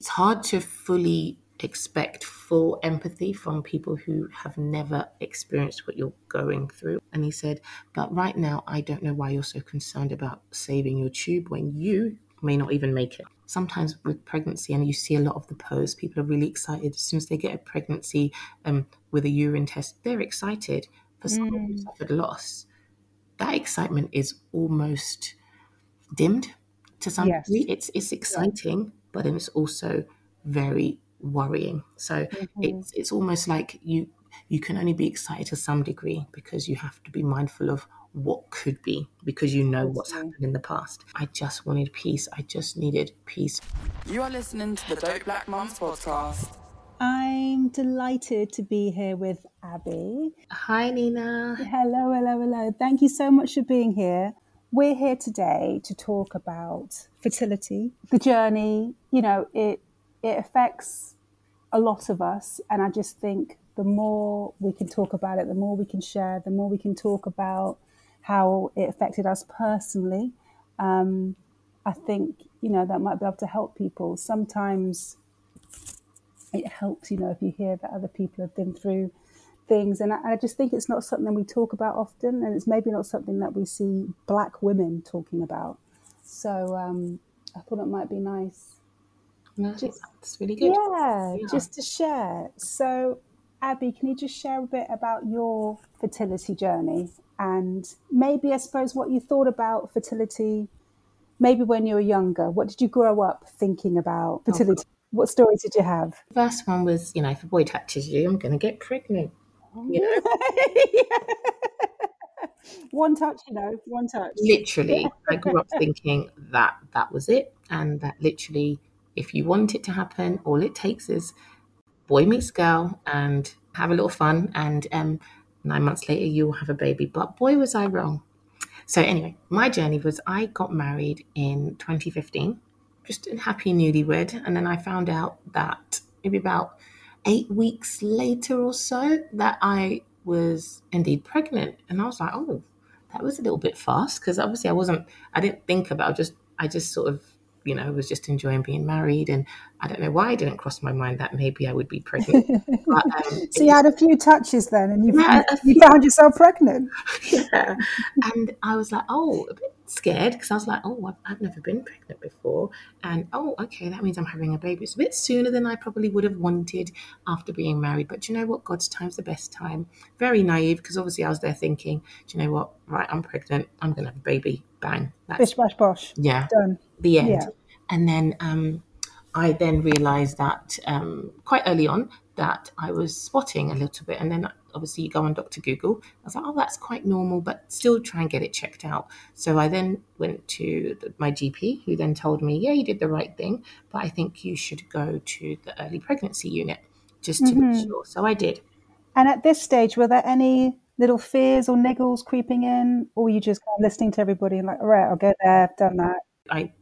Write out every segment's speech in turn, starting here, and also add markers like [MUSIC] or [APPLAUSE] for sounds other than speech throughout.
It's hard to fully expect full empathy from people who have never experienced what you're going through. And he said, But right now, I don't know why you're so concerned about saving your tube when you may not even make it. Sometimes with pregnancy, and you see a lot of the posts, people are really excited as soon as they get a pregnancy um, with a urine test. They're excited for someone who suffered loss. That excitement is almost dimmed to some Yes. degree. It's it's exciting, but then it's also very worrying. So mm-hmm. it's it's almost like you you can only be excited to some degree because you have to be mindful of what could be because you know what's happened in the past. I just wanted peace. I just needed peace. You are listening to the Dope Black Mums podcast. I'm delighted to be here with Abi. Hi Nina. Hello, hello, hello. Thank you so much for being here. We're here today to talk about fertility, the journey. You know, it it affects a lot of us, and I just think the more we can talk about it, the more we can share, the more we can talk about how it affected us personally. Um, I think you know that might be able to help people. Sometimes it helps, you know, if you hear that other people have been through things. And I, I just think it's not something we talk about often, and it's maybe not something that we see black women talking about. So um, I thought it might be nice. No, think that's really good. Yeah, Yeah. just to share. So, Abi, can you just share a bit about your fertility journey and maybe, I suppose, what you thought about fertility maybe when you were younger? What did you grow up thinking about fertility? What stories did you have? First one was, you know, if a boy touches you, I'm going to get pregnant. You know, [LAUGHS] one touch, you know, one touch. literally, I grew up [LAUGHS] thinking that that was it, and that literally, if you want it to happen, all it takes is boy meets girl and have a little fun, and um, nine months later you will have a baby. But boy, was I wrong. So anyway, my journey was I got married in 2015, just a happy newlywed, and then I found out that maybe about eight weeks later or so that I was indeed pregnant, and I was like, oh, that was a little bit fast because obviously I wasn't, I didn't think about, just, I just sort of, you know, was just enjoying being married, and I don't know why it didn't cross my mind that maybe I would be pregnant. [LAUGHS] but, um, So you had a few touches then, and you Yeah, you found yourself pregnant. [LAUGHS] yeah. And I was like, oh, a bit scared because I was like, oh, I've, I've never been pregnant before. And oh, okay, that means I'm having a baby. It's a bit sooner than I probably would have wanted after being married. But do you know what? God's time's the best time. Very naive because obviously I was there thinking, do you know what? Right, I'm pregnant. I'm going to have a baby. Bang. That's, Bish bash bosh. yeah Done. the end. Yeah. And then um, I then realised that um, quite early on that I was spotting a little bit. And then obviously you go on Dr. Google. I was like, oh, that's quite normal, but still try and get it checked out. So I then went to the, my GP, who then told me, yeah, you did the right thing, but I think you should go to the early pregnancy unit just to Mm-hmm. make sure. So I did. And at this stage, were there any little fears or niggles creeping in, or were you just kind of listening to everybody and like, all right, I'll go there, I've done that. I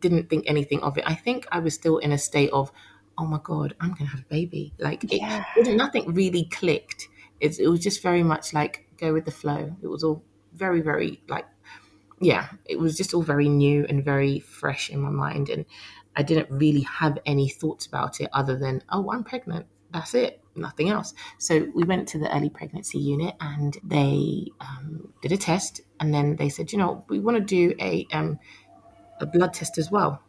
didn't think anything of it. I think I was still in a state of, oh my god, I'm gonna have a baby. Like it, Yeah. it- nothing really clicked. It, it was just very much like go with the flow. It was all very, very like, yeah, it was just all very new and very fresh in my mind, and I didn't really have any thoughts about it other than, oh, I'm pregnant. That's it. Nothing else. So we went to the early pregnancy unit and they um, did a test, and then they said, you know, we want to do a um, a blood test as well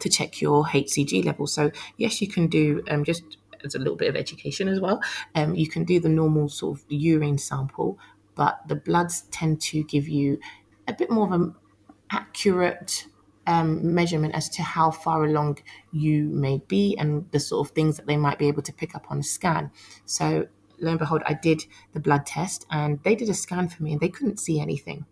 to check your HCG level. So yes, you can do um, just as a little bit of education as well. Um, you can do the normal sort of urine sample, but the bloods tend to give you a bit more of an accurate um, measurement as to how far along you may be and the sort of things that they might be able to pick up on a scan. So lo and behold, I did the blood test and they did a scan for me and they couldn't see anything.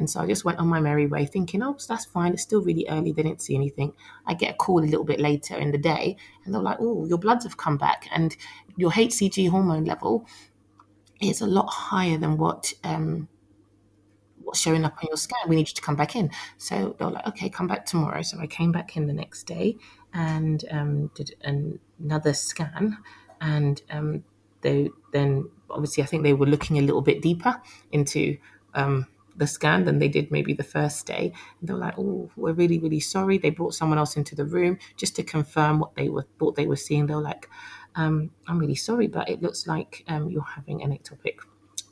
And so I just went on my merry way thinking, oh, that's fine. It's still really early. They didn't see anything. I get a call a little bit later in the day and they're like, oh, your bloods have come back and your HCG hormone level is a lot higher than what um, what's showing up on your scan. We need you to come back in. So they're like, okay, come back tomorrow. So I came back in the next day and um, did another scan. And um, they then, obviously, I think they were looking a little bit deeper into um, the scan than they did maybe the first day. And they were like, oh, we're really, really sorry. They brought someone else into the room just to confirm what they were thought they were seeing. They were like, um, I'm really sorry, but it looks like um, you're having an ectopic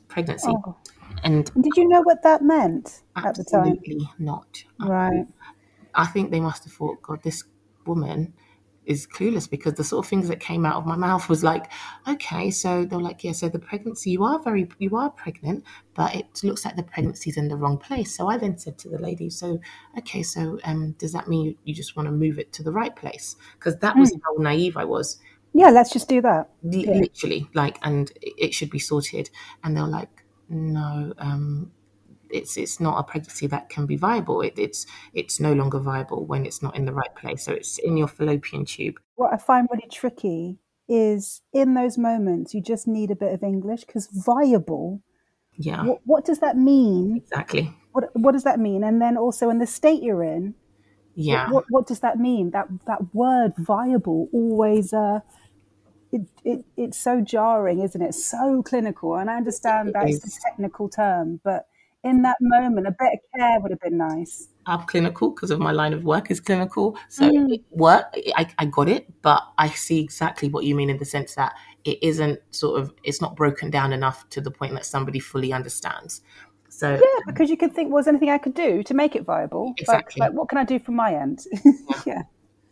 pregnancy. Oh. And Did you know what that meant at the time? absolutely not. Right. I think they must have thought, God, this woman is clueless because the sort of things that came out of my mouth was like, okay, so they're like, yeah, so the pregnancy, you are very, you are pregnant, but it looks like the pregnancy's in the wrong place. So I then said to the lady, so, okay, so um, does that mean you, you just want to move it to the right place? Because that was how naive I was Yeah, let's just do that. li- Yeah. literally like and it it should be sorted and they're like no um it's it's not a pregnancy that can be viable it, it's it's no longer viable when it's not in the right place so it's in your fallopian tube What I find really tricky is in those moments you just need a bit of English because viable. yeah What, what does that mean? exactly What what does that mean? And then also in the state you're in, yeah what what does that mean? That that word viable always uh it, it it's so jarring, isn't it? So clinical. And I understand It that's the technical term, but in that moment a bit of care would have been nice. i'm clinical because of my line of work is clinical so Mm. work I, I got it but i see exactly what you mean in the sense that it isn't sort of it's not broken down enough to the point that somebody fully understands so Yeah, because you could think, was anything I could do to make it viable? Like- Exactly. Like, what can I do from my end? [LAUGHS] yeah.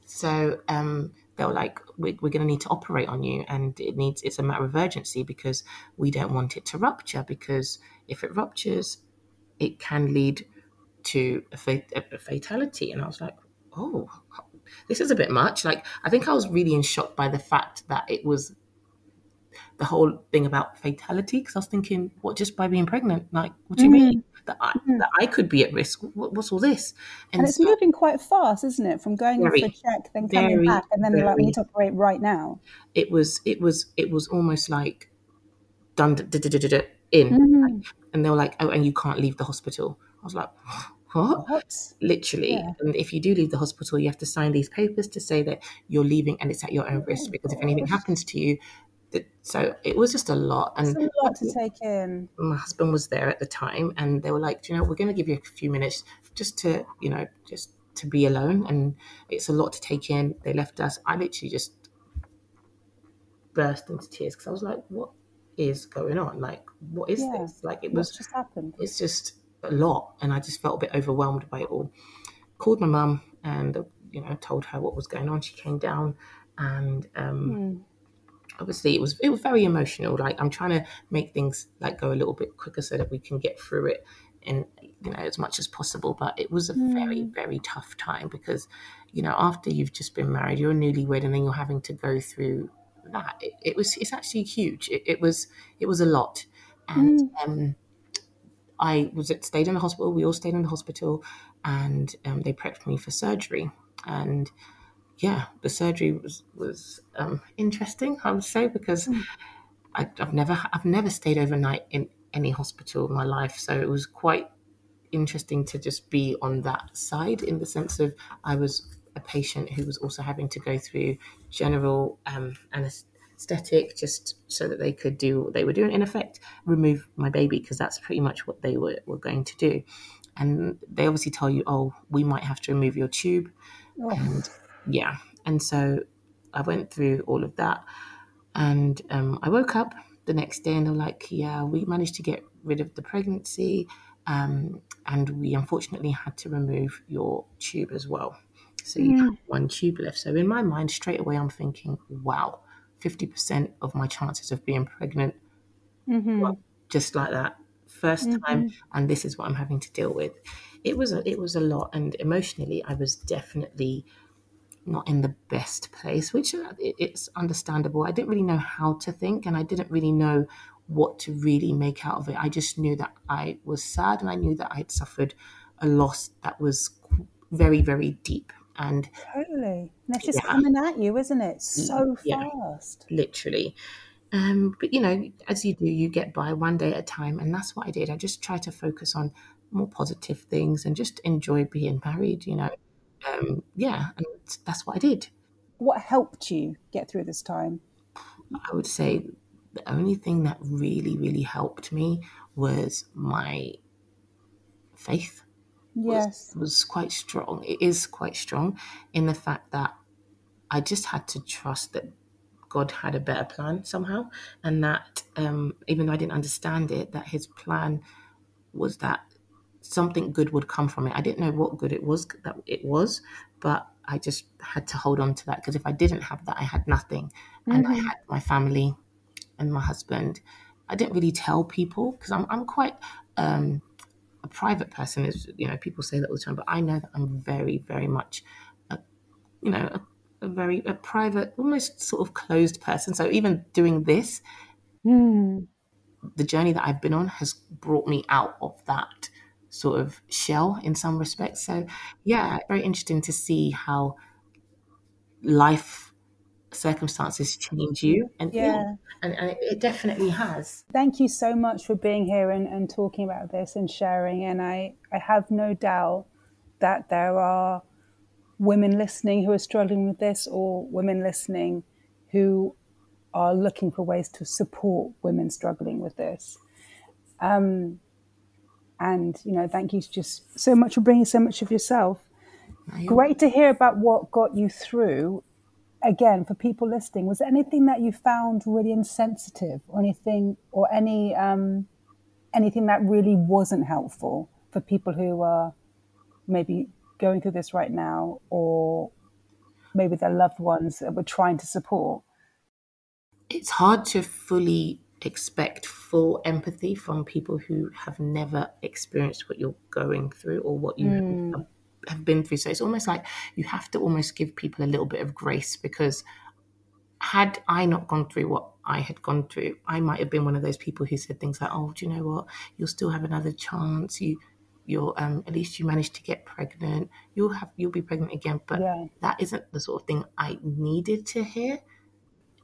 So um, they were like, we're, we're going to need to operate on you, and it needs. It's a matter of urgency because we don't want it to rupture. Because if it ruptures, it can lead to a, fat- a fatality. And I was like, oh, this is a bit much. Like, I think I was really in shock by the fact that it was the whole thing about fatality. Because I was thinking, what, just by being pregnant? Like, what do you mean? Mm-hmm. That I, mm-hmm. that I could be at risk. What, what's all this? And it's so- moving quite fast, isn't it? From going in for a check, then coming very, back, and then they're like, we very. need to operate right now. it was it was it was almost like done d- d- d- d- d- in Mm. and they were like oh and you can't leave the hospital i was like what What? literally Yeah. and if you do leave the hospital you have to sign these papers to say that you're leaving and it's at your own risk because if anything happens to you that so it was just a lot and a lot to take in. my husband was there at the time and they were like you know we're going to give you a few minutes just to you know just to be alone and it's a lot to take in they left us i literally just burst into tears because i was like what is going on? Like what is Yeah. this? Like it What's was just happened? it's just a lot and i just felt a bit overwhelmed by it all. Called my mum and you know told her what was going on. She came down and um Mm. obviously it was it was very emotional. Like i'm trying to make things like go a little bit quicker so that we can get through it in you know as much as possible. But it was a very very tough time because you know after you've just been married you're a newlywed and then you're having to go through that it, it was it's actually huge it, it was it was a lot and um I was at, stayed in the hospital. We all stayed in the hospital, and um, they prepped me for surgery. And yeah, the surgery was was um, interesting. I would say because I, I've never I've never stayed overnight in any hospital in my life, so it was quite interesting to just be on that side in the sense of I was a patient who was also having to go through general um, anesthetic just so that they could do what they were doing. In effect, remove my baby because that's pretty much what they were, were going to do. And they obviously tell you, oh, we might have to remove your tube. Oh. And yeah. And so I went through all of that. And um, I woke up the next day and they're like, yeah, we managed to get rid of the pregnancy. Um, and we unfortunately had to remove your tube as well. So you mm. have one tube left. So in my mind, straight away, I'm thinking, wow, 50% of my chances of being pregnant, mm-hmm. well, just like that, 1st time, mm-hmm. and this is what I'm having to deal with. It was a, it was a lot, and emotionally, I was definitely not in the best place, which uh, it's understandable. I didn't really know how to think, and I didn't really know what to really make out of it. I just knew that I was sad and I knew that I had suffered a loss that was very, very deep. And Totally. And it's just Yeah. coming at you, isn't it? So Yeah. fast. literally. Um, but you know, as you do, you get by one day at a time, and that's what I did. I just tried to focus on more positive things and just enjoy being married. You know, um, yeah, and that's what I did. What helped you get through this time? I would say the only thing that really, really helped me was my faith. Yes. was quite strong. It is quite strong in the fact that I just had to trust that God had a better plan somehow, and that um, even though I didn't understand it, that His plan was that something good would come from it. I didn't know what good it was that it was, but I just had to hold on to that because if I didn't have that, I had nothing, and I had my family and my husband. I didn't really tell people because I'm I'm quite um, a private person. Is you know people say that all the time, but I know that I'm very very much, a, you know, a, a very a private, almost sort of closed person. So even doing this, Hmm. the journey that I've been on has brought me out of that sort of shell in some respects. So yeah, very interesting to see how life circumstances change you and Yeah. and, and it, it definitely has Thank you so much for being here and, and talking about this and sharing. And I, I have no doubt that there are women listening who are struggling with this or women listening who are looking for ways to support women struggling with this. Um, and, you know, thank you just so much for bringing so much of yourself. Great to hear about what got you through. Again, for people listening, was there anything that you found really insensitive, or anything, or any um, anything that really wasn't helpful for people who are maybe going through this right now, or maybe their loved ones that we're trying to support? it's hard to fully expect full empathy from people who have never experienced what you're going through or what you have, have been through. So it's almost like you have to almost give people a little bit of grace because had I not gone through what I had gone through, I might have been one of those people who said things like, "Oh, do you know what? You'll still have another chance. You, you're um, at least you managed to get pregnant. You'll have you'll be pregnant again." But Yeah. that isn't the sort of thing I needed to hear.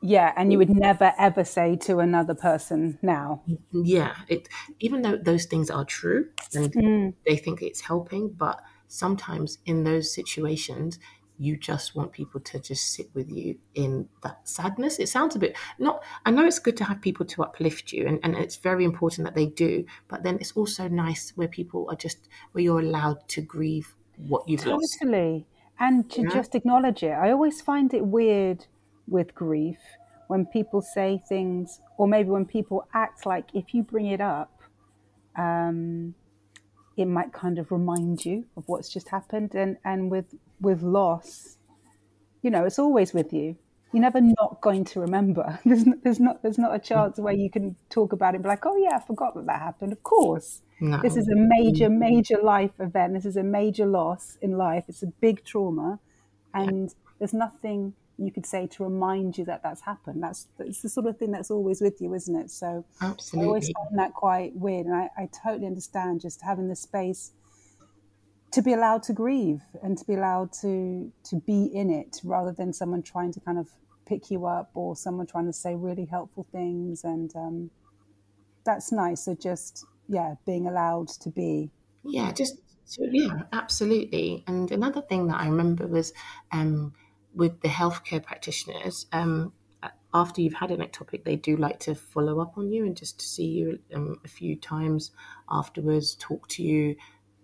Yeah, and you would never ever say to another person now. yeah it even though those things are true and they think it's helping but sometimes in those situations you just want people to just sit with you in that sadness it sounds a bit not i know it's good to have people to uplift you and, and it's very important that they do but then it's also nice where people are just where you're allowed to grieve what you've lost Totally. And to just acknowledge it. I always find it weird with grief when people say things, or maybe when people act like if you bring it up, um, it might kind of remind you of what's just happened. And, and with, with loss, you know, it's always with you. You're never not going to remember. [LAUGHS] There's, n- there's not there's not a chance where you can talk about it and be like, oh yeah, I forgot that that happened. Of course, No. this is a major major life event. This is a major loss in life. It's a big trauma, and there's nothing you could say to remind you that that's happened. That's it's the sort of thing that's always with you, isn't it? So I always absolutely find that quite weird, and I, I totally understand just having the space to be allowed to grieve and to be allowed to to be in it rather than someone trying to kind of pick you up or someone trying to say really helpful things and um, that's nice so just yeah being allowed to be Yeah, just so, yeah, absolutely. And another thing that I remember was um, with the healthcare practitioners. Um, after you've had an ectopic, they do like to follow up on you and just to see you um, a few times afterwards, talk to you,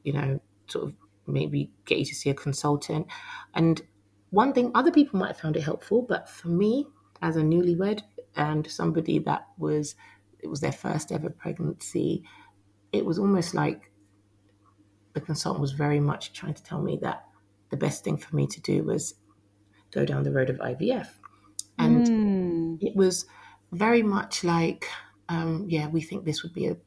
you know, sort of maybe get you to see a consultant. And one thing, other people might have found it helpful, but for me, as a newlywed and somebody that was, it was their first ever pregnancy, it was almost like the consultant was very much trying to tell me that the best thing for me to do was go down the road of IVF. And it was very much like, um, yeah, we think this would be a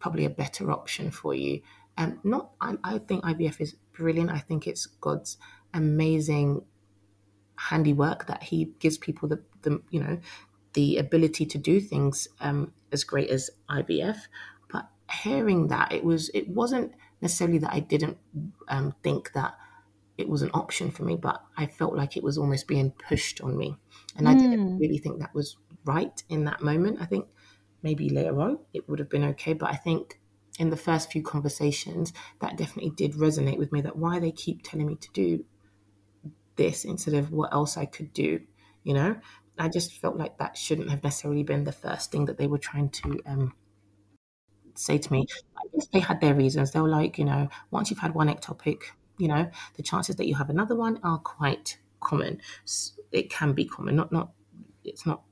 probably a better option for you. Um, not, I, I think IVF is brilliant. I think it's God's amazing handiwork that He gives people the, the you know, the ability to do things um, as great as IVF. But hearing that, it was it wasn't necessarily that I didn't um, think that it was an option for me, but I felt like it was almost being pushed on me, and I didn't really think that was right in that moment. I think maybe later on it would have been okay, but I think in the first few conversations that definitely did resonate with me. That why they keep telling me to do this instead of what else I could do, you know. I just felt like that shouldn't have necessarily been the first thing that they were trying to um, say to me. I guess they had their reasons. They were like, you know, once you've had one ectopic, you know, the chances that you have another one are quite common. It can be common, not not. It's not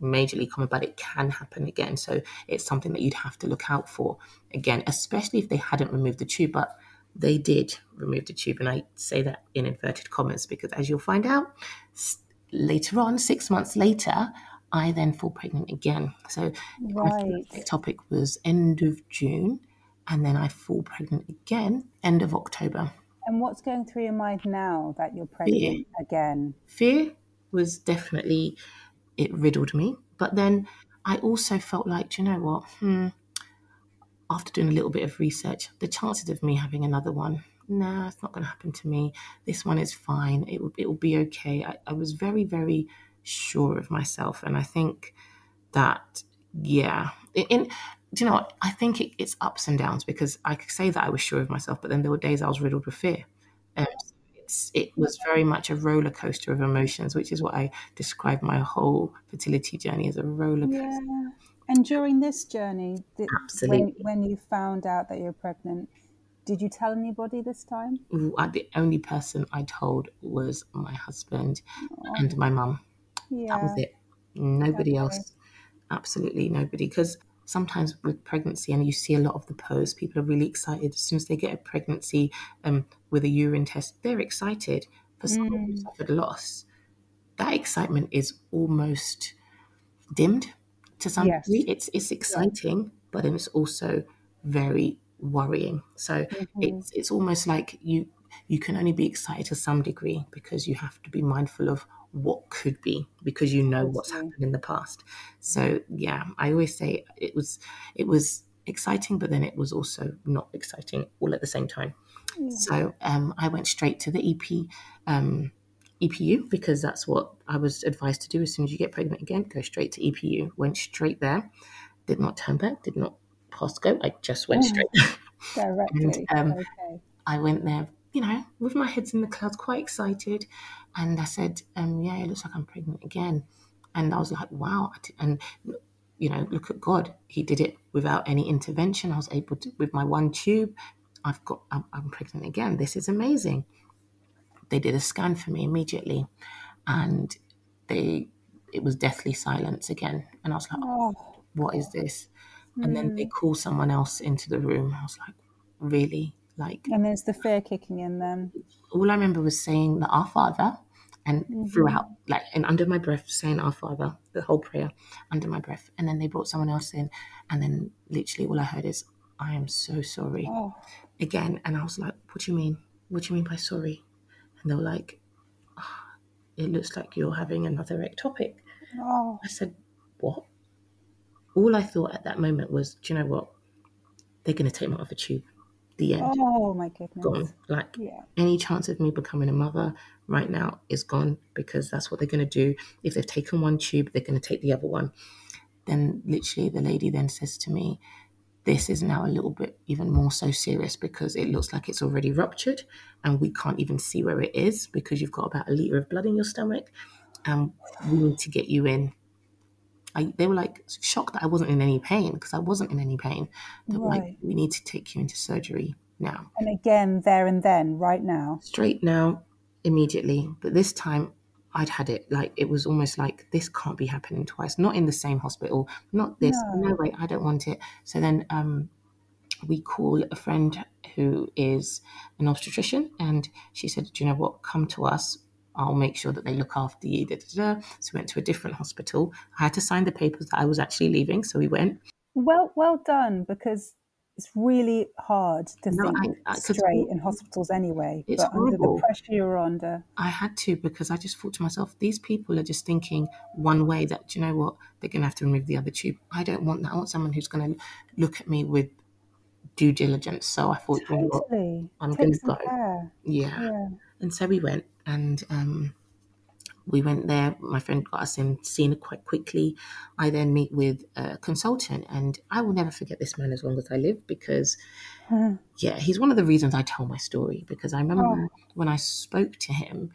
majorly common, but it can happen again. So it's something that you'd have to look out for again, especially if they hadn't removed the tube. But they did remove the tube, and I say that in inverted commas because, as you'll find out later on, six months later, I then fall pregnant again. So Right. my ectopic was end of June, and then I fall pregnant again end of October. And what's going through your mind now that you're pregnant again? Fear was definitely it riddled me, but then I also felt like, do you know what? Hmm, after doing a little bit of research, the chances of me having another one, nah, it's not going to happen to me. This one is fine. It will, it will be okay. I, I was very, very sure of myself, and I think that, yeah, in do you know what? I think it, it's ups and downs because I could say that I was sure of myself, but then there were days I was riddled with fear. Um, it's, it was very much a roller coaster of emotions, which is what I describe my whole fertility journey as a roller coaster. Yeah. And during this journey, did, when, when you found out that you're pregnant, did you tell anybody this time? The only person I told was my husband and my mum. Yeah. That was it. Nobody else. Absolutely nobody. Because sometimes with pregnancy, and you see a lot of the posts, people are really excited as soon as they get a pregnancy um, with a urine test. They're excited. For someone who suffered loss, that excitement is almost dimmed to some Yes. degree. It's it's exciting, but then it's also very worrying. So it's it's almost like you you can only be excited to some degree because you have to be mindful of what could be because you know what's happened in the past. So yeah, I always say it was it was exciting, but then it was also not exciting all at the same time. So um, I went straight to the EP um, EPU because that's what I was advised to do. As soon as you get pregnant again, go straight to EPU. Went straight there. Did not turn back. Did not past go. I just went straight. [LAUGHS] Directly. um, okay. I went there, you know, with my heads in the clouds, quite excited. And I said, um, yeah, it looks like I'm pregnant again. And I was like, wow. And, you know, look at God. He did it without any intervention. I was able to, with my one tube, I've got, I'm, I'm pregnant again. This is amazing. They did a scan for me immediately. And they, it was deathly silence again. And I was like, Oh, what is this? And then they call someone else into the room. I was like, really? Like, and there's the fear kicking in then. all I remember was saying the Our Father, and throughout, like, and under my breath, saying Our Father, the whole prayer under my breath. And then they brought someone else in, and then literally all I heard is, I am so sorry Oh, again. And I was like, what do you mean? What do you mean by sorry? And they were like, "Ah, it looks like you're having another ectopic. oh, I said, what? All I thought at that moment was, do you know what? They're going to take me off a tube. The end. oh my goodness. Gone. Like, Yeah. any chance of me becoming a mother right now is gone because that's what they're going to do. If they've taken one tube, they're going to take the other one. Then, literally, the lady then says to me, This is now a little bit even more so serious because it looks like it's already ruptured and we can't even see where it is because you've got about a litre of blood in your stomach and we need to get you in. I, they were like shocked that I wasn't in any pain because I wasn't in any pain. They were like, We need to take you into surgery now. And again, there and then, right now. straight now immediately. But this time i'd had it like it was almost like this can't be happening twice. Not in the same hospital not this no, way i don't want it. So then um we call a friend who is an obstetrician and she said do you know what? Come to us I'll make sure that they look after you. Da, da, da. So we went to a different hospital. I had to sign the papers that I was actually leaving. So we went. Well, well done, because it's really hard to No, think I- I- straight in hospitals anyway. It's but under the pressure you're under, I had to because I just thought to myself, these people are just thinking one way that, do you know what, they're going to have to remove the other tube. I don't want that. I want someone who's going to look at me with due diligence. So I thought, you know what, totally I'm gonna go. care. yeah. Yeah. And so we went and um, we went there. My friend got us in, seen quite quickly. I then meet with a consultant, and I will never forget this man as long as I live because, yeah, he's one of the reasons I tell my story. Because I remember when I spoke to him,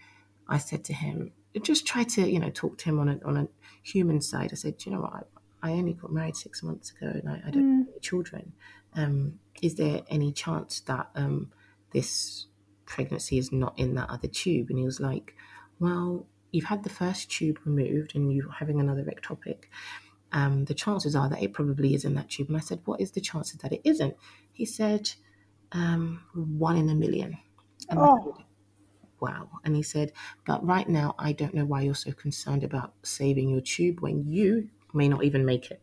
I said to him, just try to, you know, talk to him on a, on a human side. I said, you know what? I, I only got married six months ago and I, I don't have any children. Um, is there any chance that um, this pregnancy is not in that other tube? And he was like, well, you've had the first tube removed and you're having another ectopic. Um, the chances are that it probably is in that tube. And I said, what is the chances that it isn't? He said, um, one in a million. And I Oh. said, wow. And he said, but right now, I don't know why you're so concerned about saving your tube when you may not even make it.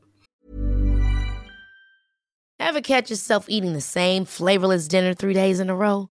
Ever catch yourself eating the same flavorless dinner three days in a row?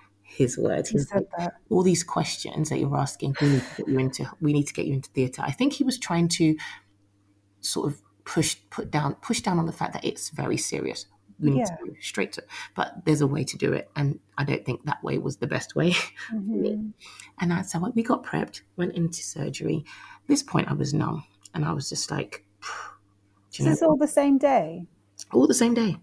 his words. He said that. all these questions that you're asking, we need to get you into. We need to get you into theatre. I think he was trying to sort of push put down push down on the fact that it's very serious. We need Yeah. to go straight to, but there's a way to do it, and I don't think that way was the best way for [LAUGHS] mm-hmm. me. And that's how we got prepped, went into surgery. At this point, I was numb, and I was just like, Is this all the same day? all the same day,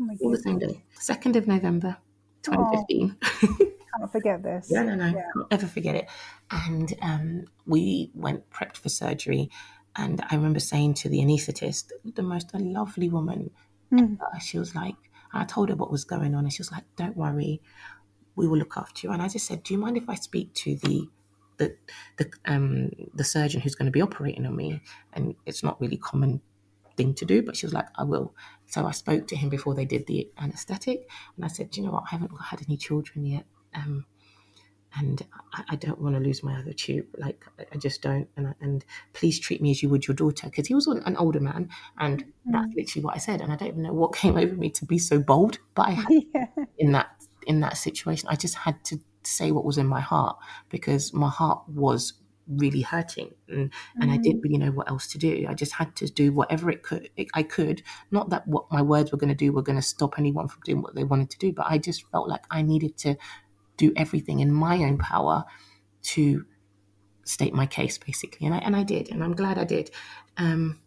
Oh all the same day, second of November, 2015. Can't forget this. Yeah, no, no, I'll never forget it. And um, we went prepped for surgery, and I remember saying to the anaesthetist, the most lovely woman, uh, she was like, I told her what was going on, and she was like, "Don't worry, we will look after you." And I just said, "Do you mind if I speak to the the the um the surgeon who's going to be operating on me?" And it's not really common thing to do, but she was like, I will. So I spoke to him before they did the anesthetic, and I said, Do you know what? I haven't had any children yet. Um, and I, I don't want to lose my other tube. Like I, just don't. And I- and please treat me as you would your daughter, because he was an older man, and that's literally what I said. And I don't even know what [LAUGHS] came over me to be so bold, but I [LAUGHS] had Yeah. in that in that situation. I just had to say what was in my heart because my heart was really hurting and, and I didn't really know what else to do. I just had to do whatever it could I could. Not that what my words were going to do were going to stop anyone from doing what they wanted to do, but I just felt like I needed to do everything in my own power to state my case basically and I and I did and I'm glad I did. Um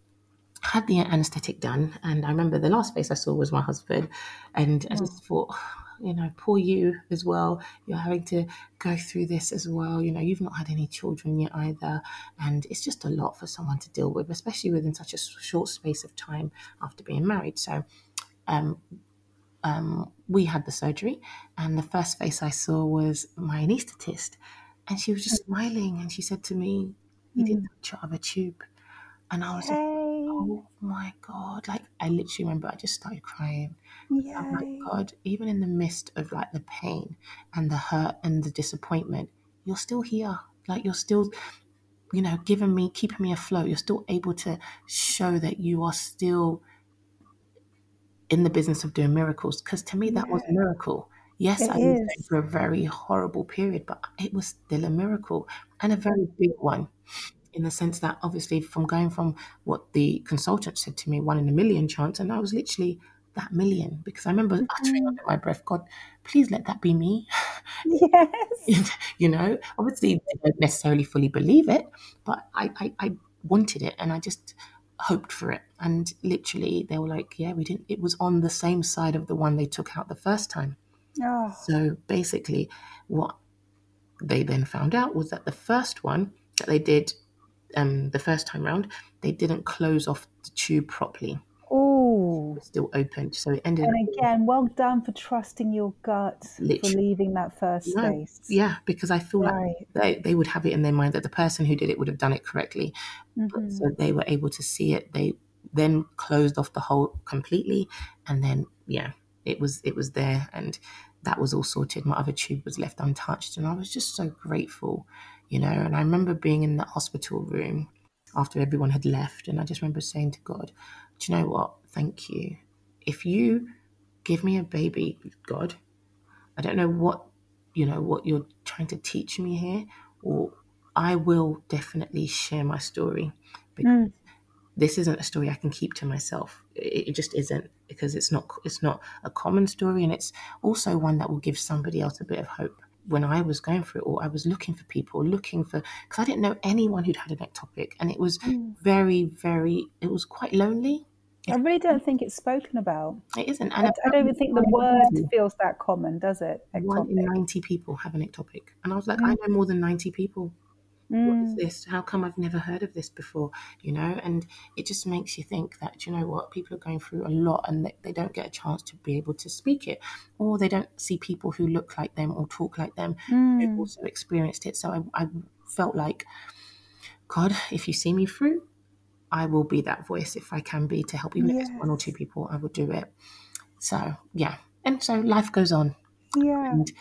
had the anesthetic done and I remember the last face I saw was my husband and I just thought you know poor you as well. You're having to go through this as well. You know you've not had any children yet either. And it's just a lot for someone to deal with especially within such a short space of time after being married. So um um, we had the surgery, and the first face I saw was my anaesthetist, and she was just smiling, and she said to me, "You didn't touch your other tube," and I was like. "Oh my god!" Like I literally remember, I just started crying. I'm Yay. like, God, even in the midst of like the pain and the hurt and the disappointment, you're still here. Like you're still, you know, giving me, keeping me afloat. You're still able to show that you are still in the business of doing miracles. Because to me, that was a miracle. Yes, It I was going through a very horrible period, but it was still a miracle and a very big one. In the sense that obviously from going from what the consultant said to me, one in a million chance, and I was literally that million because I remember uttering mm-hmm. under my breath, God, please let that be me. Yes. [LAUGHS] you know, obviously I don't necessarily fully believe it, but I, I, I wanted it and I just hoped for it. And literally they were like, yeah, we didn't, it was on the same side of the one they took out the first time. Oh, So basically, what they then found out was that the first one that they did um, the first time round, they didn't close off the tube properly. oh. Still open. so it ended. And again, well done for trusting your gut for leaving that first No, space. yeah, because I feel Right. like they, they would have it in their mind that the person who did it would have done it correctly. Mm-hmm. So they were able to see it. They then closed off the hole completely, and then yeah, it was it was there, and that was all sorted. My other tube was left untouched, and I was just so grateful, you know. And I remember being in the hospital room after everyone had left, and I just remember saying to God, "Do you know what? Thank you. If you give me a baby, God, I don't know what you know what you're trying to teach me here, or I will definitely share my story because mm. this isn't a story I can keep to myself. It, it just isn't because it's not it's not a common story, and it's also one that will give somebody else a bit of hope. When I was going through it all, I was looking for people, looking for because I didn't know anyone who'd had an ectopic, and it was mm. very, very. It was quite lonely. I really don't think it's spoken about. It isn't, I, and I don't even think the word feels that common, does it? one in 90 people have an ectopic. And I was like, I mm. know more than 90 people. What Mm. is this? How come I've never heard of this before? You know, and it just makes you think that, you know what, people are going through a lot and they, they don't get a chance to be able to speak it, or they don't see people who look like them or talk like them Mm. who've also experienced it. So I, I felt like, God, if you see me through, I will be that voice if I can be to help, even if it's one or two people, I will do it. So, yeah. And so life goes on. Yeah. And,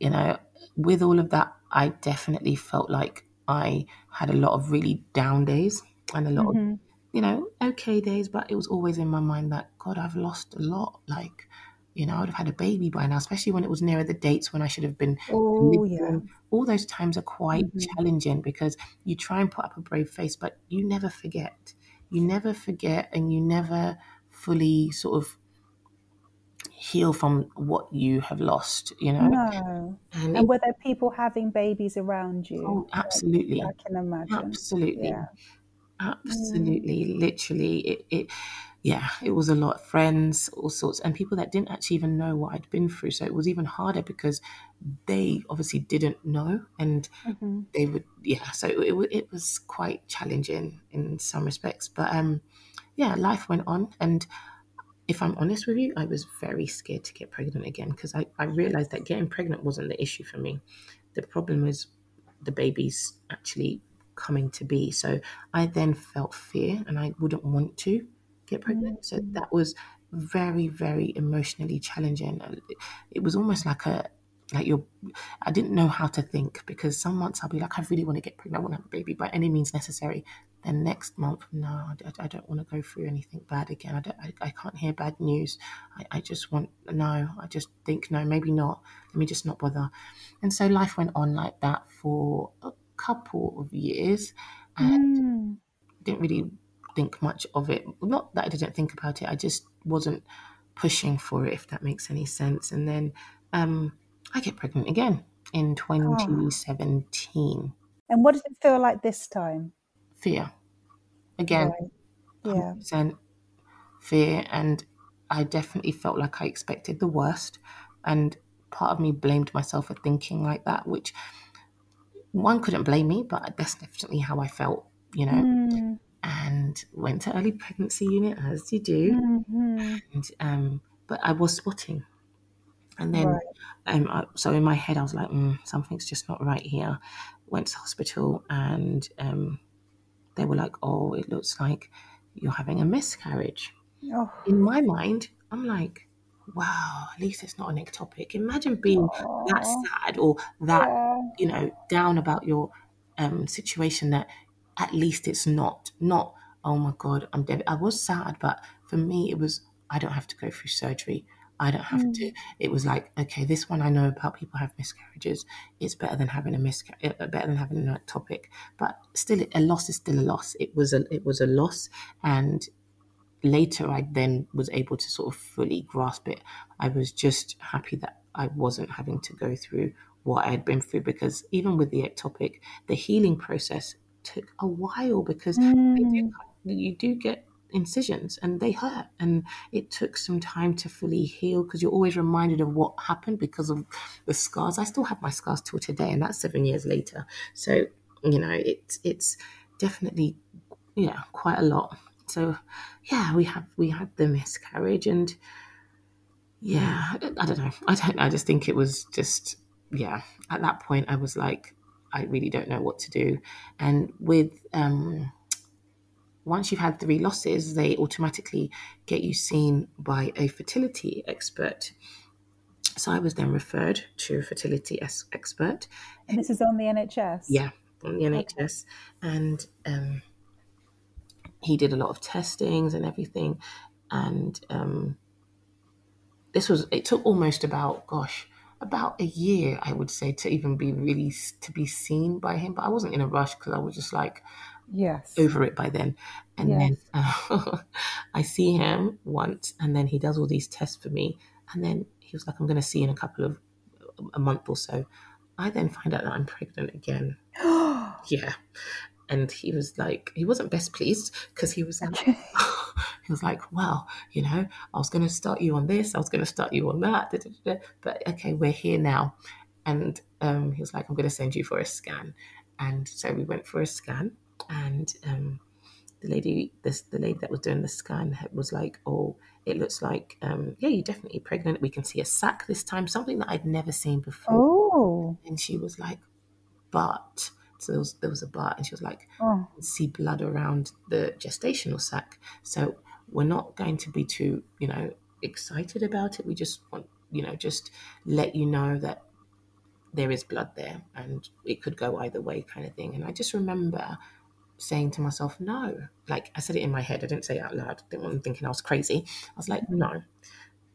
you know, with all of that, I definitely felt like I had a lot of really down days and a lot Mm-hmm. of, you know, okay days, but it was always in my mind that, God, I've lost a lot. Like, you know, I would have had a baby by now, especially when it was nearer the dates when I should have been. Oh, yeah. Mm-hmm. All those times are quite challenging because you try and put up a brave face, but you never forget. You never forget and you never fully sort of heal from what you have lost, you know? No. And And were there people having babies around you? Oh, absolutely. I can imagine. Absolutely. Yeah. Absolutely. Literally. It, it yeah, it was a lot. Of friends, all sorts, and people that didn't actually even know what I'd been through. So it was even harder because they obviously didn't know and Mm-hmm. they would yeah, so it, it was quite challenging in some respects. But um yeah, life went on and if I'm honest with you, I was very scared to get pregnant again because I, I realized that getting pregnant wasn't the issue for me. The problem was the baby's actually coming to be. So I then felt fear and I wouldn't want to get pregnant. So mm-hmm. that was very, very emotionally challenging. It was almost like a like you're I didn't know how to think because some months I'll be like, I really want to get pregnant, I want to have a baby by any means necessary. Then next month, no, I, I- don't want to go through anything bad again. I, don't, I, I can't hear bad news. I, I just want, no, I just think, no, maybe not. Let me just not bother. And so life went on like that for a couple of years and Mm. didn't really think much of it. Not that I didn't think about it, I just wasn't pushing for it, if that makes any sense. And then um, I get pregnant again in 2017. And what did it feel like this time? Fear. Again, Right. Yeah. 100% fear. And I definitely felt like I expected the worst. And part of me blamed myself for thinking like that, which one couldn't blame me, but that's definitely how I felt, you know. Mm. And went to early pregnancy unit as you do. Mhm. and um, but I was spotting, and then Right. um, I, so in my head I was like, mm, something's just not right here. Went to hospital, and um, they were like, oh, it looks like you're having a miscarriage. Oh, In my mind, I'm like, wow, at least it's not an ectopic. Imagine being that sad or that you know down about your um, situation that at least it's not not oh my god i'm dead i was sad but for me it was i don't have to go through surgery I don't have to. Mm. It was like, okay, this one I know about people have miscarriages. It's better than having a miscarriage, eh, eh, better than having an ectopic. But still, a loss is still a loss. It was a it was a loss, and later I then was able to sort of fully grasp it. I was just happy that I wasn't having to go through what I had been through because even with the ectopic, the healing process took a while because they do, mm. you do get incisions and they hurt and it took some time to fully heal because you're always reminded of what happened because of the scars. I still have my scars till today and that's seven years later. So, you know, it's it's definitely yeah, quite a lot. So yeah, we have we had the miscarriage and yeah, I don't- know. I don't know. I just think it was just yeah. At that point, I was like, I really don't know what to do. And with um, once you've had three losses, they automatically get you seen by a fertility expert. So I was then referred to a fertility es- expert. And this is on the NHS. Yeah, on the NHS, and um, he did a lot of testings and everything. And um, this was it took almost about gosh about a year I would say to even be really to be seen by him. But I wasn't in a rush because I was just like Yes. over it by then. And Yes. then uh, [LAUGHS] I see him once, and then he does all these tests for me, and then he was like, "I'm going to see you in a couple of a month or so." I then find out that I'm pregnant again. [GASPS] yeah, and he was like, he wasn't best pleased because he was like, [LAUGHS] he was like, "Well, you know, I was going to start you on this, I was going to start you on that, da, da, da, but okay, we're here now." And um, he was like, "I'm going to send you for a scan," and so we went for a scan and um, the lady this the lady that was doing the scan was like oh it looks like um, yeah you're definitely pregnant. We can see a sac this time something that i'd never seen before. Oh. and she was like but so there was, there was a but and she was like Oh. see blood around the gestational sac. So we're not going to be too you know excited about it. We just want you know just let you know that there is blood there and it could go either way kind of thing. And i just remember saying to myself no. Like i said it in my head i didn't say it out loud didn't want them thinking i was crazy. I was like no.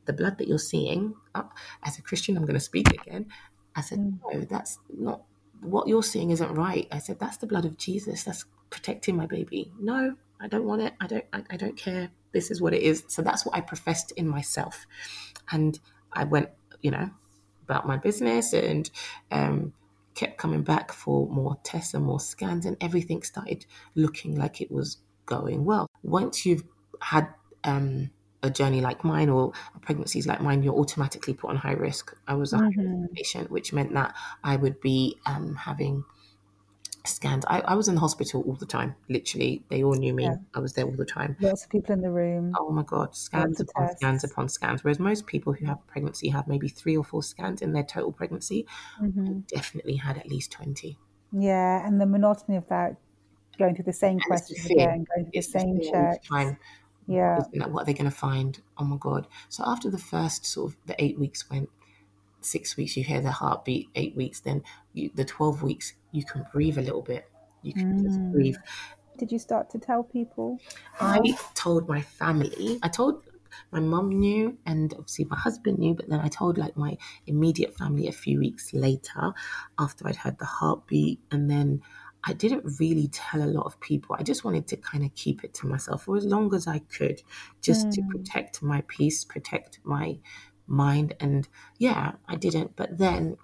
The blood that you're seeing uh, as a christian i'm going to speak again. I said no that's not what you're seeing isn't right. I said that's the blood of jesus that's protecting my baby. No i don't want it. I don't i, I don't care. This is what it is. So that's what i professed in myself. And i went you know about my business and um, kept coming back for more tests and more scans, and everything started looking like it was going well. Once you've had um, a journey like mine or pregnancies like mine, you're automatically put on high risk. I was a risk patient, which meant that I would be um, having scans. I, I was in the hospital all the time, literally. They all knew me. Yeah. I was there all the time. Lots of people in the room. Oh my God, scans upon scans upon scans. Whereas most people who have pregnancy have maybe three or four scans in their total pregnancy. Mm-hmm. Definitely had at least 20. Yeah, and the monotony of that, going through the same And the questions fear. again, going through the It's the same fear each checks. time. Yeah. What are they going to find? Oh my God. So after the first sort of the eight weeks went, six weeks, you hear the heartbeat, eight weeks, then you, the 12 weeks, you can breathe a little bit. You can just Mm. breathe. Did you start to tell people? I told my family. I told my mum knew, and obviously my husband knew. But then I told like my immediate family a few weeks later, after I'd heard the heartbeat, and then I didn't really tell a lot of people. I just wanted to kind of keep it to myself for as long as I could, just to protect my peace, protect my mind, and yeah, I didn't. But then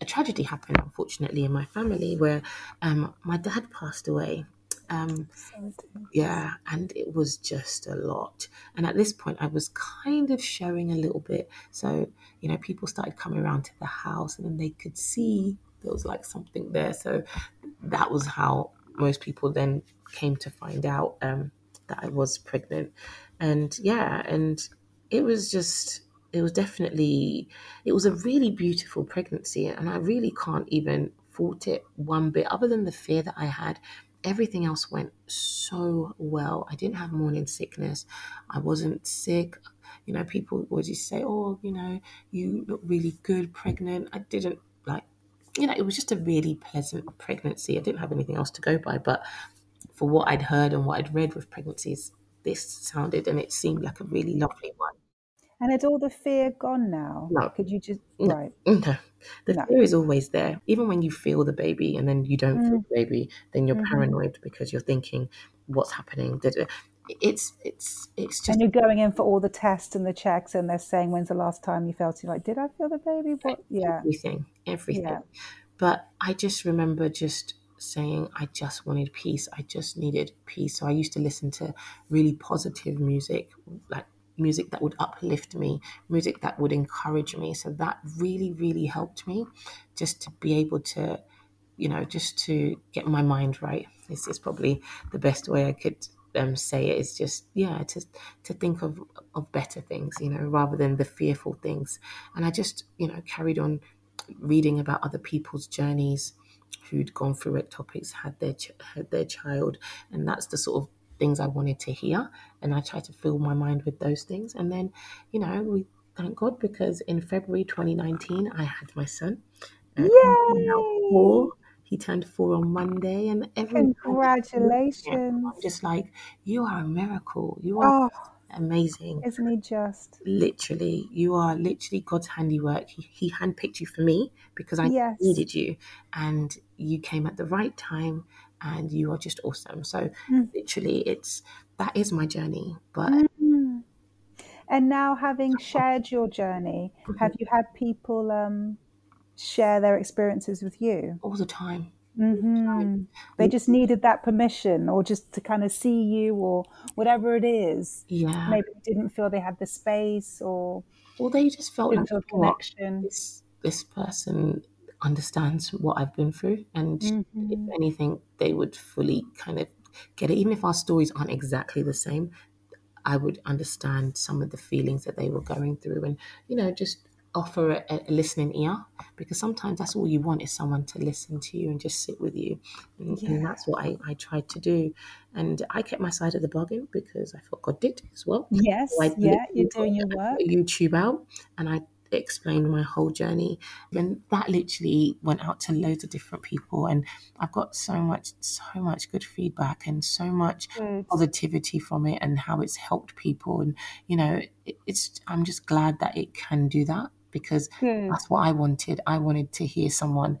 a tragedy happened, unfortunately, in my family where um, my dad passed away. Um, yeah, and it was just a lot. And at this point, I was kind of showing a little bit. So, you know, people started coming around to the house and then they could see there was like something there. So that was how most people then came to find out um, that I was pregnant. And yeah, and it was just, it was definitely, it was a really beautiful pregnancy. And I really can't even fault it one bit, other than the fear that I had everything else went so well. I didn't have morning sickness. I wasn't sick. You know, people just say, "Oh, you know, you look really good pregnant." I didn't like, you know, it was just a really pleasant pregnancy. I didn't have anything else to go by, but for what I'd heard and what I'd read with pregnancies, this sounded and it seemed like a really lovely one. And had all the fear gone now? No. Could you just No. right? [LAUGHS] No, the No. fear is always there. Even when you feel the baby and then you don't feel the baby, then you're Mhm. paranoid because you're thinking, "What's happening?" It's it's it's just And you're going in for all the tests and the checks, and they're saying, "When's the last time you felt it?" Like, did I feel the baby? What? Yeah. everything, everything. Yeah. But I just remember just saying, I just wanted peace. I just needed peace. So I used to listen to really positive music, like music that would uplift me, music that would encourage me. So that really, really helped me just to be able to, you know, just to get my mind right. This is probably the best way I could um, say it. Is just yeah, to to think of of better things, you know, rather than the fearful things. And I just you know carried on reading about other people's journeys who'd gone through ectopics, had their ch- had their child, and that's the sort of things I wanted to hear. And I tried to fill my mind with those things. And then, you know, we thank God because in February 2019 I had my son. Yay! four. He turned four on Monday, and every time I look at him, Congratulations! I'm just like, you are a miracle. You are Oh, amazing isn't he just? literally you are literally god's handiwork he, he handpicked you for me because i Yes. needed you and you came at the right time and you are just awesome so Mm. literally it's that is my journey but Mm. And now, having shared your journey, Mm-hmm. have you had people um, share their experiences with you? all the time hmm They just needed that permission, or just to kind of see you, or whatever it is. yeah Maybe they didn't feel they had the space, or or they just felt like feel "You know what? connection. this this person understands what I've been through, and if Mhm. anything, they would fully kind of get it. Even if our stories aren't exactly the same, I would understand some of the feelings that they were going through, and you know, just offer a, a listening ear because sometimes that's all you want is someone to listen to you and just sit with you, and, and that's what I, I tried to do, and I kept my side of the bargain because I thought God did as well. Yes, So yeah, you're doing your work. YouTube out and I explained my whole journey. And that literally went out to loads of different people. And I've got so much, so much good feedback and so much Good. positivity from it and how it's helped people. And, you know, it, it's, I'm just glad that it can do that because Good. that's what I wanted. I wanted to hear someone,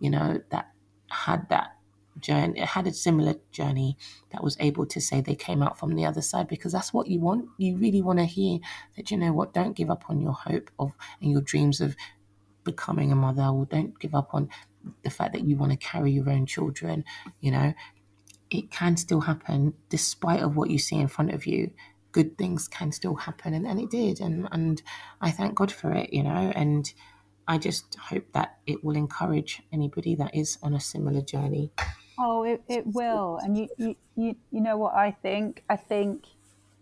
you know, that had that journey, had a similar journey that was able to say they came out from the other side because that's what you want. You really want to hear that, you know what, don't give up on your hope of and your dreams of becoming a mother or don't give up on the fact that you want to carry your own children, you know. It can still happen despite of what you see in front of you. Good things can still happen and, and it did and and I thank God for it, you know, and I just hope that it will encourage anybody that is on a similar journey. Oh, it, it will. And you, you, you, you know what I think? I think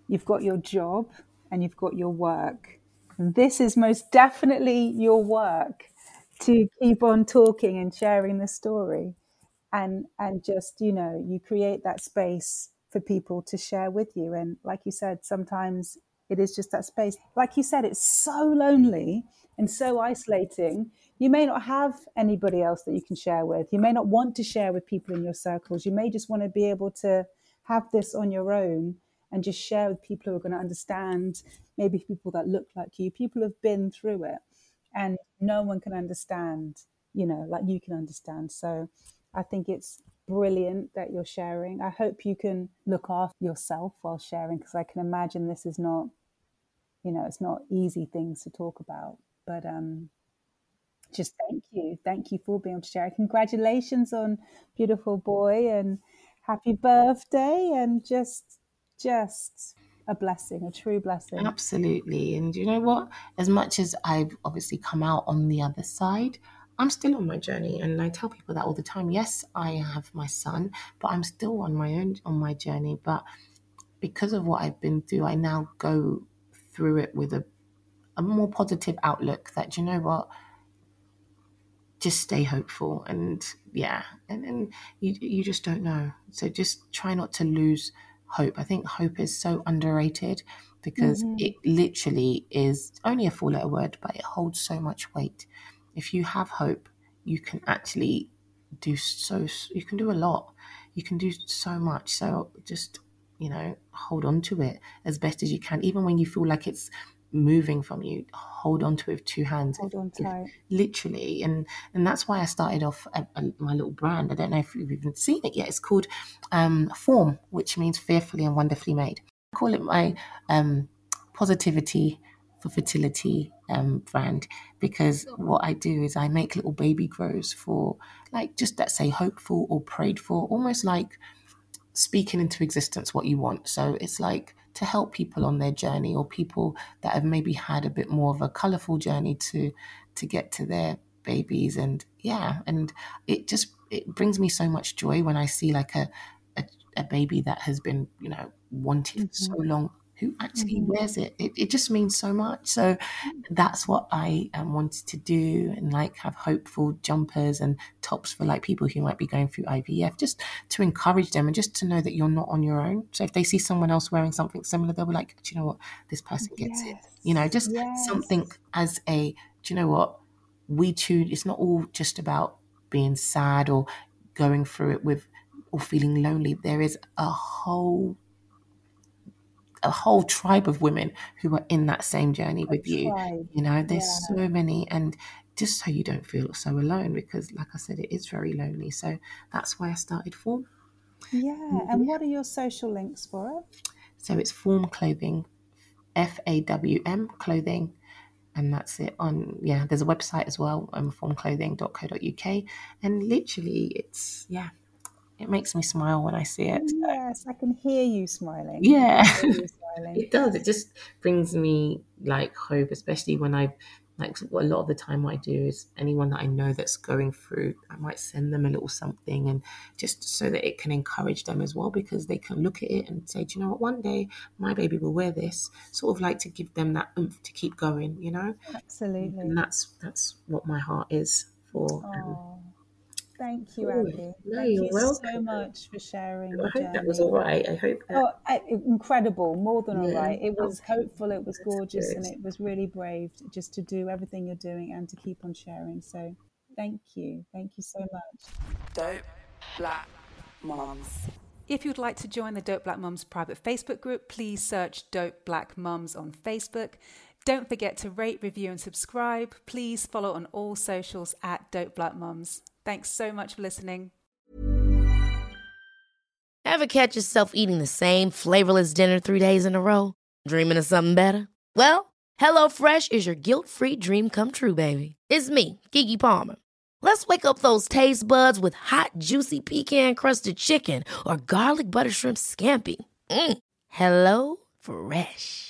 you've got your job and you've got your work. And this is most definitely your work to keep on talking and sharing the story. And and just, you know, you create that space for people to share with you. And like you said, sometimes it is just that space. Like you said, it's so lonely and so isolating. You may not have anybody else that you can share with. You may not want to share with people in your circles. You may just want to be able to have this on your own and just share with people who are going to understand, maybe people that look like you, people who've been through it. And no one can understand, you know, like you can understand. So I think it's brilliant that you're sharing. I hope you can look after yourself while sharing because I can imagine this is not, you know, it's not easy things to talk about. But um, just thank you. Thank you for being able to share. Congratulations on beautiful boy and happy birthday and just just a blessing, a true blessing. Absolutely. And you know what? As much as I've obviously come out on the other side, I'm still on my journey. And I tell people that all the time. Yes, I have my son, but I'm still on my own on my journey. But because of what I've been through, I now go through it with a, a more positive outlook that you know what? Just stay hopeful and yeah, and, and you you just don't know. So just try not to lose hope. I think hope is so underrated because mm-hmm. it literally is only a four letter word, but it holds so much weight. If you have hope, you can actually do so, you can do a lot. You can do so much. So just, you know, hold on to it as best as you can, even when you feel like it's moving from you, hold on to it with two hands. Hold on tight. Literally, and and that's why I started off a, a, my little brand. I don't know if you've even seen it yet. It's called um, Fawn, which means fearfully and wonderfully made. I call it my um, positivity for fertility um, brand because what I do is I make little baby grows for like just that say hopeful or prayed for, almost like speaking into existence what you want. So it's like to help people on their journey or people that have maybe had a bit more of a colorful journey to to get to their babies. And yeah and it just it brings me so much joy when I see like a a, a baby that has been you know wanted for so mm-hmm. long who actually wears it. it. It just means so much. So that's what I um, wanted to do and like have hopeful jumpers and tops for like people who might be going through IVF, just to encourage them and just to know that you're not on your own. So if they see someone else wearing something similar, they'll be like, do you know what? This person gets it. You know, just Yes. something as a, do you know what? We choose, it's not all just about being sad or going through it with or feeling lonely. There is a whole a whole tribe of women who are in that same journey with you. You know, there's so many, and just so you don't feel so alone, because like I said, it is very lonely. So that's why I started Fawn. Yeah. And what are your social links for it? So it's Fawn Clothing, F A W M Clothing, and that's it. On yeah, there's a website as well, um, fawnclothing.co.uk, and literally, it's yeah, it makes me smile when I see it. Yes, I can hear you smiling. Yeah. I can hear you [LAUGHS] smiling. It does. It just brings me like hope, especially when I like a lot of the time what I do is anyone that I know that's going through, I might send them a little something and just so that it can encourage them as well because they can look at it and say, Do you know what, one day my baby will wear this. Sort of like to give them that oomph to keep going, you know? Absolutely. And that's that's what my heart is for. Um, Oh, thank you, Abi. no, thank you're you so much for sharing. I your hope that was all right. I hope that Oh, incredible! More than all Yeah. right. It was hopeful. It was That's gorgeous, and it was really brave just to do everything you're doing and to keep on sharing. So, thank you, thank you so much. Dope Black Mums. If you'd like to join the Dope Black Mums private Facebook group, please search Dope Black Mums on Facebook. Don't forget to rate, review, and subscribe. Please follow on all socials at Dope Black Mums. Thanks so much for listening. Ever catch yourself eating the same flavorless dinner three days in a row? Dreaming of something better? Well, HelloFresh is your guilt free dream come true, baby. It's me, Keke Palmer. Let's wake up those taste buds with hot, juicy pecan crusted chicken or garlic butter shrimp scampi. Mm. Hello Fresh.